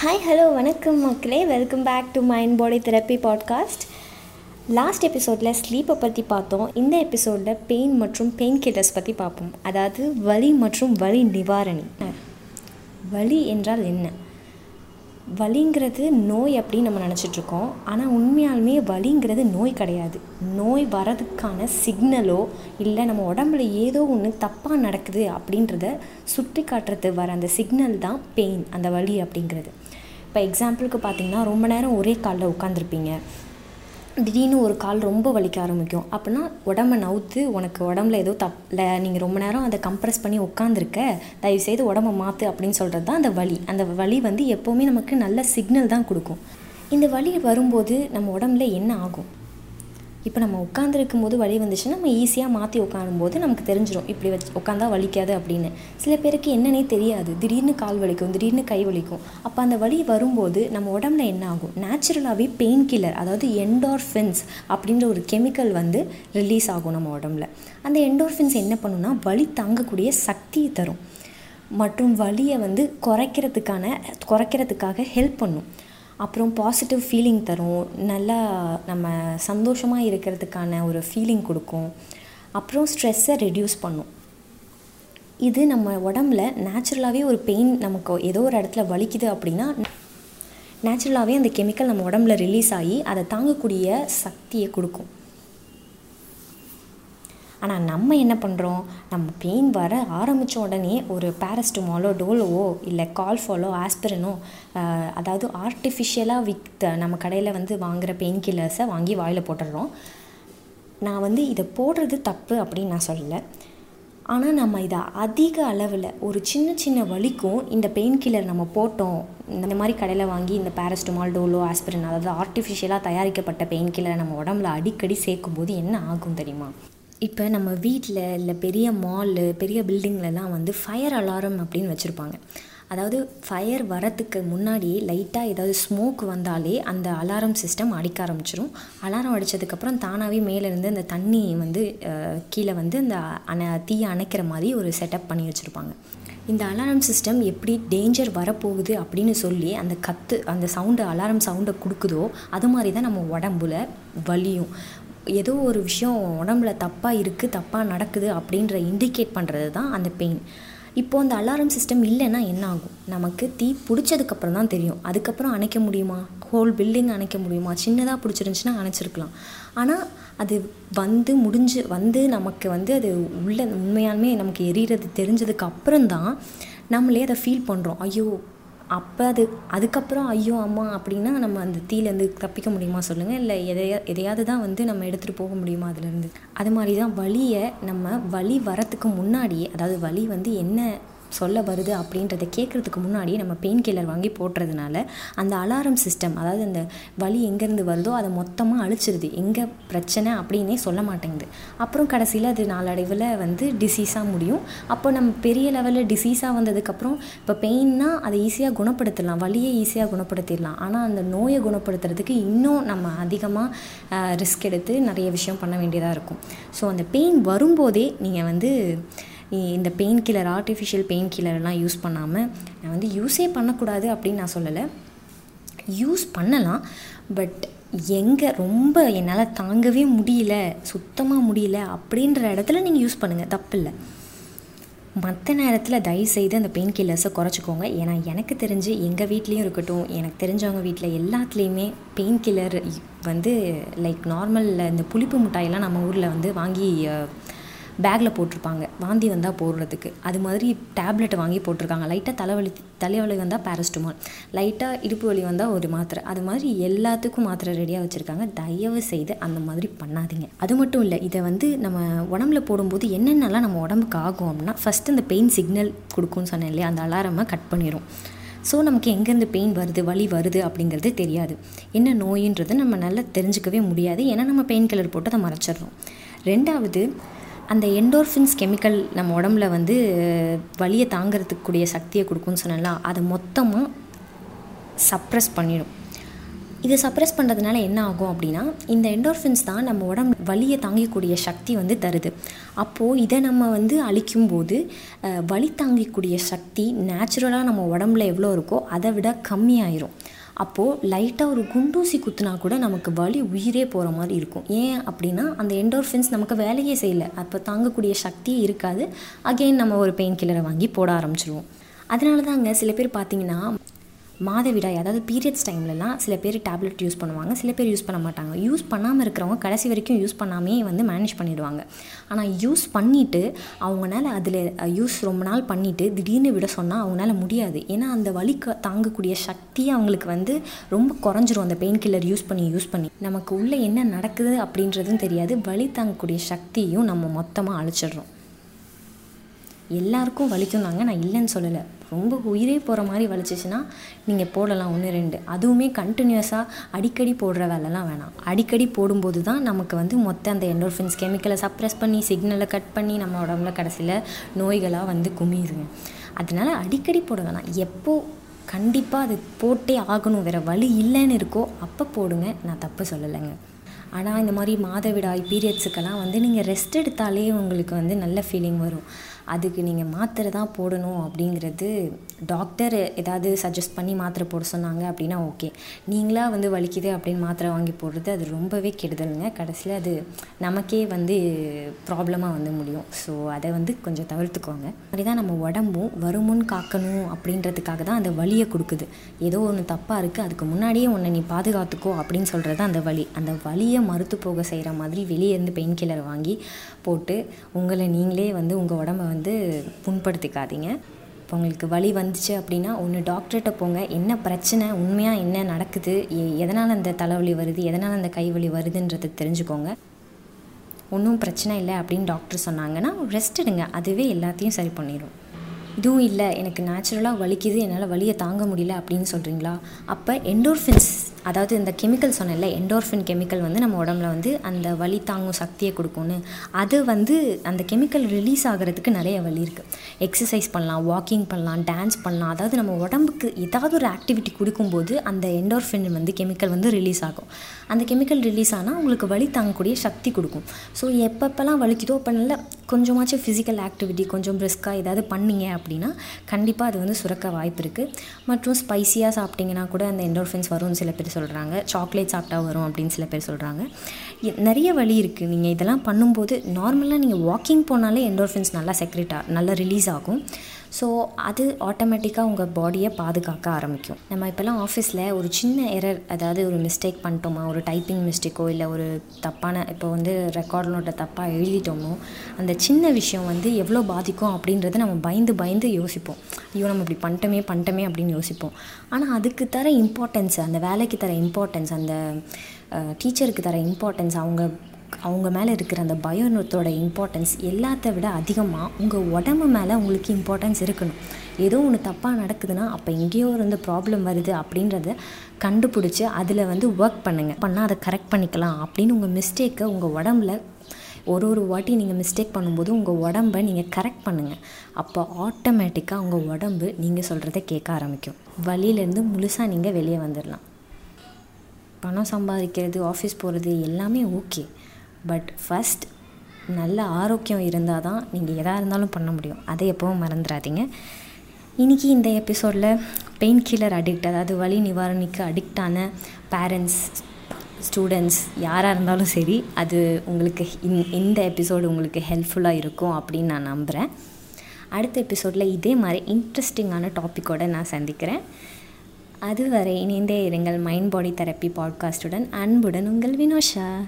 Hi hello வணக்கம் மக்களே. Welcome back to mind body therapy podcast last எபிசோடில் ஸ்லீப்பை பற்றி பார்த்தோம். இந்த எபிசோடில் பெயின் மற்றும் பெயின் கில்லர்ஸ் பற்றி பார்ப்போம். அதாவது வலி மற்றும் வலி நிவாரணி. வலி என்றால் என்ன? வலிங்கிறது நோய் அப்படின்னு நம்ம நினச்சிட்ருக்கோம் ஆனால் உண்மையாலுமே வலிங்கிறது நோய் கிடையாது. நோய் வரதுக்கான சிக்னலோ இல்லை நம்ம உடம்புல ஏதோ ஒன்று தப்பாக நடக்குது அப்படின்றத சுட்டி காட்டுறது வர அந்த சிக்னல் தான் பெயின் அந்த வலி அப்படிங்கிறது. இப்போ எக்ஸாம்பிளுக்கு பார்த்தீங்கன்னா ரொம்ப நேரம் ஒரே காலில் உட்காந்துருப்பீங்க திடீர்னு ஒரு கால் ரொம்ப வலிக்க ஆரம்பிக்கும். அப்படின்னா உடம்ப நவுத்து உனக்கு உடம்புல ஏதோ தப் இல்லை நீங்கள் ரொம்ப நேரம் அதை கம்ப்ரெஸ் பண்ணி உட்காந்துருக்க தயவுசெய்து உடம்பை மாற்று அப்படின்னு சொல்கிறது தான் அந்த வலி. அந்த வலி வந்து எப்போவுமே நமக்கு நல்ல சிக்னல் தான் கொடுக்கும். இந்த வலி வரும்போது நம்ம உடம்புல என்ன ஆகும்? இப்போ நம்ம உட்காந்துருக்கும் போது வலி வந்துச்சுன்னா நம்ம ஈஸியாக மாற்றி உட்காரும்போது நமக்கு தெரிஞ்சிடும் இப்படி வச்சு உட்காந்தா வலிக்காது அப்படின்னு. சில பேருக்கு என்னன்னே தெரியாது. திடீர்னு கால் வலிக்கும் திடீர்னு கை வலிக்கும். அப்போ அந்த வலி வரும்போது நம்ம உடம்புல என்ன ஆகும்? நேச்சுரலாகவே பெயின் கில்லர் அதாவது என்டோர்ஃபின்ஸ் அப்படின்ற ஒரு கெமிக்கல் வந்து ரிலீஸ் ஆகும் நம்ம உடம்புல. அந்த என்டோர்ஃபின்ஸ் என்ன பண்ணுன்னா வலி தாங்கக்கூடிய சக்தியை தரும். மற்றும் வலியை வந்து குறைக்கிறதுக்கான குறைக்கிறதுக்காக ஹெல்ப் பண்ணும். அப்புறம் பாசிட்டிவ் ஃபீலிங் தரும். நல்லா நம்ம சந்தோஷமாக இருக்கிறதுக்கான ஒரு ஃபீலிங் கொடுக்கும். அப்புறம் ஸ்ட்ரெஸ்ஸை ரெடியூஸ் பண்ணும். இது நம்ம உடம்புல நேச்சுரலாகவே ஒரு பெயின் நமக்கு ஏதோ ஒரு இடத்துல வலிக்குது அப்படின்னா நேச்சுரலாகவே அந்த கெமிக்கல் நம்ம உடம்புல ரிலீஸ் ஆகி அதை தாங்கக்கூடிய சக்தியை கொடுக்கும். ஆனால் நம்ம என்ன பண்ணுறோம் நம்ம பெயின் வர ஆரம்பித்த உடனே ஒரு பேரஸ்டமாலோ டோலோவோ இல்லை கால்ஃபாலோ ஆஸ்பிரனோ அதாவது ஆர்டிஃபிஷியலாக வித் நம்ம கடையில் வந்து வாங்குகிற பெயின் கில்லர்ஸை வாங்கி வாயில் போட்டுடுறோம் நான் வந்து இதை போடுறது தப்பு அப்படின்னு நான் சொல்லலை. ஆனால் நம்ம இதை அதிக அளவில் ஒரு சின்ன சின்ன வலிக்கும் இந்த பெயின் கில்லர் நம்ம போட்டோம். இந்த மாதிரி கடையில் வாங்கி இந்த பேரஸ்டமால் டோலோ ஆஸ்பிரின் அதாவது ஆர்டிஃபிஷியலாக தயாரிக்கப்பட்ட பெயின் கில்லரை நம்ம உடம்புல அடிக்கடி சேர்க்கும்போது என்ன ஆகும் தெரியுமா? இப்போ நம்ம வீட்டில் இல்லை பெரிய மாலு பெரிய பில்டிங்லலாம் வந்து ஃபயர் அலாரம் அப்படின்னு வச்சுருப்பாங்க. அதாவது ஃபயர் வரத்துக்கு முன்னாடி லைட்டாக ஏதாவது ஸ்மோக் வந்தாலே அந்த அலாரம் சிஸ்டம் அடிக்க ஆரம்பிச்சிரும். அலாரம் அடித்ததுக்கப்புறம் தானாகவே மேலேருந்து அந்த தண்ணி வந்து கீழே வந்து அந்த அணை தீயை அணைக்கிற மாதிரி ஒரு செட்டப் பண்ணி வச்சுருப்பாங்க. இந்த அலாரம் சிஸ்டம் எப்படி டேஞ்சர் வரப்போகுது அப்படின்னு சொல்லி அந்த கத்து அந்த சவுண்டு அலாரம் சவுண்டை கொடுக்குதோ அது மாதிரி தான் நம்ம உடம்புல வலியும். ஏதோ ஒரு விஷயம் உடம்புல தப்பாக இருக்குது தப்பாக நடக்குது அப்படின்ற இண்டிகேட் பண்ணுறது தான் அந்த பெயின் இப்போது அந்த அலாரம் சிஸ்டம் இல்லைன்னா என்ன ஆகும்? நமக்கு தீ பிடிச்சதுக்கப்புறம் தான் தெரியும். அதுக்கப்புறம் அணைக்க முடியுமா? ஹோல் பில்டிங் அணைக்க முடியுமா? சின்னதாக பிடிச்சிருந்துச்சின்னா அணைச்சிருக்கலாம். ஆனால் அது வந்து முடிஞ்சு வந்து நமக்கு வந்து அது உள்ள உண்மையாலுமே நமக்கு எரியறது தெரிஞ்சதுக்கு அப்புறம் தான் நம்மளே அதை ஃபீல் பண்ணுறோம் ஐயோ அப்போ அது அதுக்கப்புறம் ஐயோ அம்மா அப்படின்னா நம்ம அந்த தீலேருந்து தப்பிக்க முடியுமா சொல்லுங்கள் இல்லை எதையா எதையாவது தான் வந்து நம்ம எடுத்துகிட்டு போக முடியுமா அதுலேருந்து. அது மாதிரி தான் வலியை நம்ம வழி வரத்துக்கு முன்னாடியே அதாவது வலி வந்து என்ன சொல்ல வருது அப்படின்றத கேட்குறதுக்கு முன்னாடி நம்ம பெயின் கில்லர் வாங்கி போட்டுறதுனால அந்த அலாரம் சிஸ்டம் அதாவது அந்த வலி எங்கேருந்து வருதோ அதை மொத்தமாக அழிச்சிருது. எங்கே பிரச்சனை அப்படின்னே சொல்ல மாட்டேங்குது. அப்புறம் கடைசியில் அது நாளடைவில் வந்து டிசீஸாக முடியும். அப்போ நம்ம பெரிய லெவலில் டிசீஸாக வந்ததுக்கப்புறம் இப்போ பெயின்னா அதை ஈஸியாக குணப்படுத்தலாம். வலியை ஈஸியாக குணப்படுத்திடலாம். ஆனால் அந்த நோயை குணப்படுத்துறதுக்கு இன்னும் நம்ம அதிகமாக ரிஸ்க் எடுத்து நிறைய விஷயம் பண்ண வேண்டியதாக இருக்கும். ஸோ அந்த பெயின் வரும்போதே நீங்கள் வந்து இந்த பெயின் கில்லர் ஆர்டிஃபிஷியல் பெயின் கில்லர்லாம் யூஸ் பண்ணாமல் நான் வந்து யூஸே பண்ணக்கூடாது அப்படின்னு நான் சொல்லலை. யூஸ் பண்ணலாம் பட் எங்கே ரொம்ப என்னால் தாங்கவே முடியல சுத்தமாக முடியல அப்படின்ற இடத்துல நீங்கள் யூஸ் பண்ணுங்கள் தப்பில்லை. மற்ற நேரத்தில் தயவுசெய்து அந்த பெயின் கில்லர்ஸை குறைச்சிக்கோங்க. ஏன்னா எனக்கு தெரிஞ்சு எங்கள் வீட்லேயும் இருக்கட்டும் எனக்கு தெரிஞ்சவங்க வீட்டில் எல்லாத்துலேயுமே பெயின் கில்லர் வந்து லைக் நார்மலில் இந்த புளிப்பு மிட்டாயெல்லாம் நம்ம ஊரில் வந்து வாங்கி பேக்கில் போட்டிருப்பாங்க. வாந்தி வந்தால் போடுறதுக்கு. அது மாதிரி டேப்லெட்டை வாங்கி போட்டிருக்காங்க. லைட்டாக தலைவலி தலைவலி வந்தால் பேரஸ்டமால் லைட்டாக இடுப்பு வலி வந்தால் ஒரு மாத்திரை. அது மாதிரி எல்லாத்துக்கும் மாத்திரை ரெடியாக வச்சுருக்காங்க. தயவு செய்து அந்த மாதிரி பண்ணாதீங்க. அது மட்டும் இல்லை இதை வந்து நம்ம உடம்புல போடும்போது என்னென்னலாம் நம்ம உடம்புக்கு ஆகும் அப்படின்னா ஃபஸ்ட்டு இந்த பெயின் சிக்னல் கொடுக்கும்னு சொன்னேன் இல்லையா? அந்த அலாரமாக கட் பண்ணிடும் ஸோ நமக்கு எங்கேருந்து பெயின் வருது வலி வருது அப்படிங்கிறது தெரியாது. என்ன நோயின்றது நம்ம நல்லா தெரிஞ்சுக்கவே முடியாது. ஏன்னா நம்ம பெயின் கில்லர் போட்டு அதை மறைச்சிடுறோம். ரெண்டாவது அந்த என்டோர்ஃபின்ஸ் கெமிக்கல் நம்ம உடம்புல வந்து வலியை தாங்கிறதுக்குரிய சக்தியை கொடுக்கும்னு சொன்னலாம் அதை மொத்தமாக சப்ரஸ் பண்ணிடும். இதை சப்ரெஸ் பண்ணுறதுனால என்ன ஆகும் அப்படின்னா இந்த என்டோர்ஃபின்ஸ் தான் நம்ம உடம்பு வலியை தாங்கக்கூடிய சக்தி வந்து தருது. அப்போது இதை நம்ம வந்து அழிக்கும் போது வலி தாங்கக்கூடிய சக்தி நேச்சுரலாக நம்ம உடம்புல எவ்வளோ இருக்கோ அதை விட கம்மியாயிரும். அப்போது லைட்டாக ஒரு குண்டூசி குத்துனா கூட நமக்கு வலி உயிரே போகிற மாதிரி இருக்கும். ஏன் அப்படின்னா அந்த என்டோர்ஃபின்ஸ் நமக்கு வேலையே செய்யலை. அப்போ தாங்கக்கூடிய சக்தியே இருக்காது. அகெயின் நம்ம ஒரு பெயின் கில்லரை வாங்கி போட ஆரம்பிச்சிருவோம். அதனால தாங்க சில பேர் பார்த்தீங்கன்னா மாதவிடாய் அதாவது பீரியட்ஸ் டைம்லலாம் சில பேர் டேப்லெட் யூஸ் பண்ணுவாங்க. சில பேர் யூஸ் பண்ண மாட்டாங்க. யூஸ் பண்ணாமல் இருக்கிறவங்க கடைசி வரைக்கும் யூஸ் பண்ணாமே வந்து மேனேஜ் பண்ணிடுவாங்க. ஆனால் யூஸ் பண்ணிவிட்டு அவங்களால அதில் யூஸ் ரொம்ப நாள் பண்ணிவிட்டு திடீர்னு விட சொன்னால் அவங்களால முடியாது. ஏன்னா அந்த வலி தாங்கக்கூடிய சக்தி அவங்களுக்கு வந்து ரொம்ப குறைஞ்சிரும். அந்த பெயின் கில்லர் யூஸ் பண்ணி யூஸ் பண்ணி. நமக்கு உள்ளே என்ன நடக்குது அப்படின்றதும் தெரியாது. வலி தாங்கக்கூடிய சக்தியும் நம்ம மொத்தமாக அழிச்சிடுறோம். எல்லாருக்கும் வலிக்கும் தாங்க நான் இல்லைன்னு சொல்லலை. ரொம்ப உயிரே போகிற மாதிரி வலிச்சிச்சின்னா நீங்கள் போடலாம் ஒன்று ரெண்டு. அதுவுமே கண்டினியூஸாக அடிக்கடி போடுற வேலைலாம் வேணாம். அடிக்கடி போடும்போது தான் நமக்கு வந்து மொத்த அந்த என்டோர்ஃபின்ஸ் கெமிக்கலை சப்ரெஸ் பண்ணி சிக்னலை கட் பண்ணி நம்ம உடம்புல கடைசியில் நோய்களாக வந்து குமியுதுங்க அதனால் அடிக்கடி போட வேணாம். எப்போ கண்டிப்பாக அது போட்டே ஆகணும். வேறு வழி இல்லைன்னு இருக்கோ அப்போ போடுங்க. நான் தப்பு சொல்லலைங்க. ஆனால் இந்த மாதிரி மாதவிடாய் பீரியட்ஸுக்கெல்லாம் வந்து நீங்கள் ரெஸ்ட் எடுத்தாலே உங்களுக்கு வந்து நல்ல ஃபீலிங் வரும். அதுக்கு நீங்கள் மாத்திரை தான் போடணும் அப்படிங்கிறது டாக்டர் ஏதாவது சஜஸ்ட் பண்ணி மாத்திரை போட சொன்னாங்க அப்படின்னா ஓகே நீங்களா வந்து வலிக்குது அப்படின்னு மாத்திரை வாங்கி போடுறது அது ரொம்பவே கெடுதலுங்க. கடைசியில் அது நமக்கே வந்து ப்ராப்ளமாக வந்து முடியும். ஸோ அதை வந்து கொஞ்சம் தவிர்த்துக்கோங்க. அப்படி தான் நம்ம உடம்பும் வருமுன் காக்கணும் அப்படின்றதுக்காக தான் அந்த வலியை கொடுக்குது. ஏதோ ஒன்று தப்பாக இருக்குது அதுக்கு முன்னாடியே உன்னை நீ பாதுகாத்துக்கோ அப்படின்னு சொல்கிறது அந்த வலி. அந்த வலியை மறுத்து போக செய்கிற மாதிரி வெளியே இருந்து பெயின் கில்லர் வாங்கி போட்டு உங்களை நீங்களே வந்து உங்கள் உடம்ப வந்து வந்து புண்படுத்திக்காதீங்க. இப்போ உங்களுக்கு வலி வந்துச்சு அப்படின்னா ஒன்று டாக்டர்கிட்ட போங்க. என்ன பிரச்சனை? உண்மையாக என்ன நடக்குது? எதனால் அந்த தலைவலி வருது? எதனால் அந்த கைவலி வருதுன்றதை தெரிஞ்சுக்கோங்க. ஒன்றும் பிரச்சனை இல்லை அப்படின்னு டாக்டர் சொன்னாங்கன்னா ரெஸ்ட் எடுங்க. அதுவே எல்லாத்தையும் சரி பண்ணிடும் இதுவும் இல்லை. எனக்கு நேச்சுரலாக வலிக்குது. என்னால் வலியை தாங்க முடியல அப்படின்னு சொல்கிறீங்களா அப்போ எண்டோர்ஃபின்ஸ் அதாவது இந்த கெமிக்கல் சொன்னேன்ல என்டோர்ஃபின் கெமிக்கல் வந்து நம்ம உடம்புல வந்து அந்த வலி தாங்கும் சக்தியை கொடுக்கும்னு. அது வந்து அந்த கெமிக்கல் ரிலீஸ் ஆகிறதுக்கு நிறைய வழி இருக்குது எக்ஸசைஸ் பண்ணலாம் வாக்கிங் பண்ணலாம் டான்ஸ் பண்ணலாம். அதாவது நம்ம உடம்புக்கு ஏதாவது ஒரு ஆக்டிவிட்டி கொடுக்கும்போது அந்த என்டோர்ஃபின் வந்து கெமிக்கல் வந்து ரிலீஸ் ஆகும். அந்த கெமிக்கல் ரிலீஸ் ஆனால் உங்களுக்கு வலி தாங்கக்கூடிய சக்தி கொடுக்கும். ஸோ எப்பப்பெல்லாம் வலிக்குதோ அப்போ நல்ல கொஞ்சமாச்சும் ஃபிசிக்கல் ஆக்டிவிட்டி கொஞ்சம் பிரிஸ்காக ஏதாவது பண்ணீங்க அப்படின்னா கண்டிப்பாக அது வந்து சுரக்க வாய்ப்பு இருக்குது மற்றும் ஸ்பைசியாக சாப்பிட்டிங்கன்னா கூட அந்த என்டோர்ஃபின்ஸ் வரும்னு சில பேர் சொல்கிறாங்க சாக்லேட் சாப்பிட்டா வரும் அப்படின்னு சில பேர் சொல்கிறாங்க நிறைய வழி இருக்குது நீங்கள் இதெல்லாம் பண்ணும்போது நார்மலாக நீங்கள் வாக்கிங் போனாலே என்டோர்ஃபின்ஸ் நல்லா செக்ரெட்டாக நல்லா ரிலீஸ் ஆகும். ஸோ அது ஆட்டோமேட்டிக்காக உங்கள் பாடியை பாதுகாக்க ஆரம்பிக்கும். நம்ம இப்போல்லாம் ஆஃபீஸில் ஒரு சின்ன எரர் அதாவது ஒரு மிஸ்டேக் பண்ணிட்டோமா? ஒரு டைப்பிங் மிஸ்டேக்கோ இல்லை ஒரு தப்பான இப்போ வந்து ரெக்கார்ட் நோட்டை தப்பாக எழுதிட்டோமோ? அந்த சின்ன விஷயம் வந்து எவ்வளோ பாதிக்கும் அப்படின்றத நம்ம பயந்து பயந்து யோசிப்போம். ஐயோ நம்ம இப்படி பண்ணிட்டோமே பண்ணிட்டோமே அப்படின்னு யோசிப்போம். ஆனால் அதுக்கு தர இம்பார்ட்டன்ஸ் அந்த வேலைக்கு தர இம்பார்ட்டன்ஸ் அந்த டீச்சருக்கு தர இம்பார்ட்டன்ஸ் அவங்க அவங்க மேலே இருக்கிற அந்த பயத்தோட இம்பார்ட்டன்ஸ் எல்லாத்த விட அதிகமாக உங்கள் உடம்பு மேலே உங்களுக்கு இம்பார்ட்டன்ஸ் இருக்கணும். ஏதோ ஒன்று தப்பாக நடக்குதுன்னா அப்போ எங்கேயோ இருந்து ப்ராப்ளம் வருது அப்படின்றத கண்டுபிடிச்சி அதில் வந்து ஒர்க் பண்ணுங்கள் பண்ணால் அதை கரெக்ட் பண்ணிக்கலாம் அப்படின்னு உங்கள் மிஸ்டேக்கை உங்கள் உடம்புல ஒரு ஒரு வாட்டி நீங்கள் மிஸ்டேக் பண்ணும்போது உங்கள் உடம்பை நீங்கள் கரெக்ட் பண்ணுங்கள் அப்போ ஆட்டோமேட்டிக்காக உங்கள் உடம்பு நீங்கள் சொல்கிறத கேட்க ஆரம்பிக்கும். வழியிலேருந்து முழுசாக நீங்கள் வெளியே வந்துடலாம் பணம் சம்பாதிக்கிறது ஆஃபீஸ் போகிறது எல்லாமே ஓகே பட் ஃபஸ்ட் நல்ல ஆரோக்கியம் இருந்தால் தான் நீங்கள் எதாக இருந்தாலும் பண்ண முடியும். அதை எப்போவும் மறந்துடாதீங்க. இன்றைக்கி இந்த எபிசோடில் பெயின் கில்லர் அடிக்ட் அதாவது வலி நிவாரணிக்கு அடிக்டான பேரண்ட்ஸ் ஸ்டூடெண்ட்ஸ் யாராக இருந்தாலும் சரி அது உங்களுக்கு இந் இந்த எபிசோடு உங்களுக்கு ஹெல்ப்ஃபுல்லாக இருக்கும் அப்படின்னு நான் நம்புகிறேன் அடுத்த எபிசோடில் இதே மாதிரி இன்ட்ரெஸ்டிங்கான டாப்பிக்கோடு நான் சந்திக்கிறேன். அதுவரை இணைந்தே இருங்கள் மைண்ட் பாடி தெரப்பி பாட்காஸ்டுடன் அன்புடன் உங்கள் வினோஷா.